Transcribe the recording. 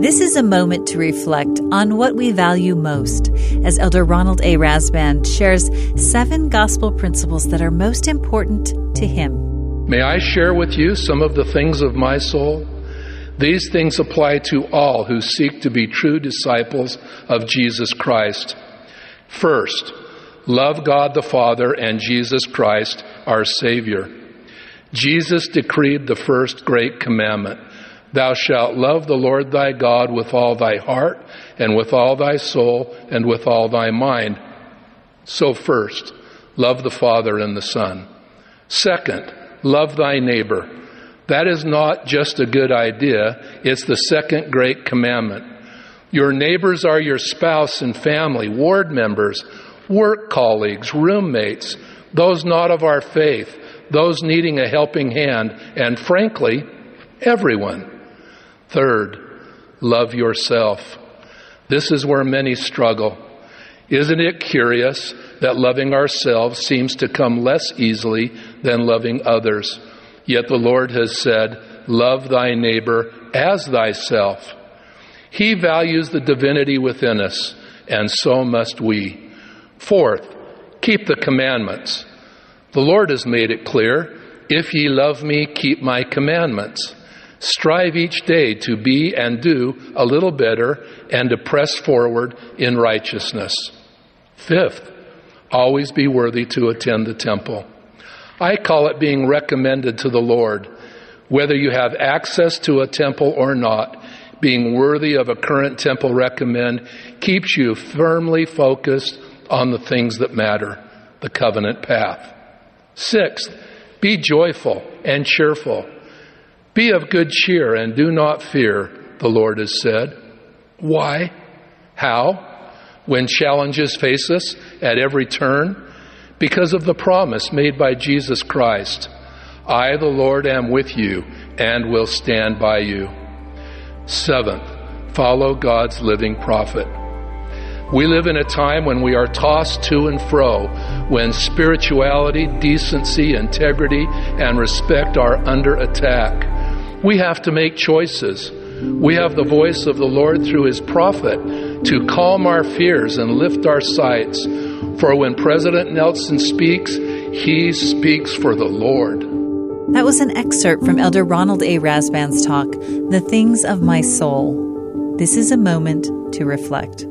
This is a moment to reflect on what we value most as Elder Ronald A. Rasband shares seven gospel principles that are most important to him. May I share with you some of the things of my soul? These things apply to all who seek to be true disciples of Jesus Christ. First, love God the Father and Jesus Christ, our Savior. Jesus decreed the first great commandment Thou shalt love the Lord thy God with all thy heart, and with all thy soul, and with all thy mind. So, first, love the Father and the Son. Second, love thy neighbor. That is not just a good idea, it's the second great commandment. Your neighbors are your spouse and family, ward members, work colleagues, roommates, those not of our faith, those needing a helping hand, and frankly, everyone. Third, love yourself. This is where many struggle. Isn't it curious that loving ourselves seems to come less easily than loving others? Yet the Lord has said, Love thy neighbor as thyself. He values the divinity within us, and so must we. Fourth, keep the commandments. The Lord has made it clear if ye love me, keep my commandments. Strive each day to be and do a little better and to press forward in righteousness. Fifth, always be worthy to attend the temple. I call it being recommended to the Lord. Whether you have access to a temple or not, being worthy of a current temple recommend keeps you firmly focused on the things that matter, the covenant path. Sixth, be joyful and cheerful. Be of good cheer and do not fear, the Lord has said. Why? How? When challenges face us at every turn? Because of the promise made by Jesus Christ I, the Lord, am with you and will stand by you. Seventh, follow God's living prophet. We live in a time when we are tossed to and fro, when spirituality, decency, integrity, and respect are under attack. We have to make choices. We have the voice of the Lord through his prophet to calm our fears and lift our sights. For when President Nelson speaks, he speaks for the Lord. That was an excerpt from Elder Ronald A. Rasband's talk, The Things of My Soul. This is a moment to reflect.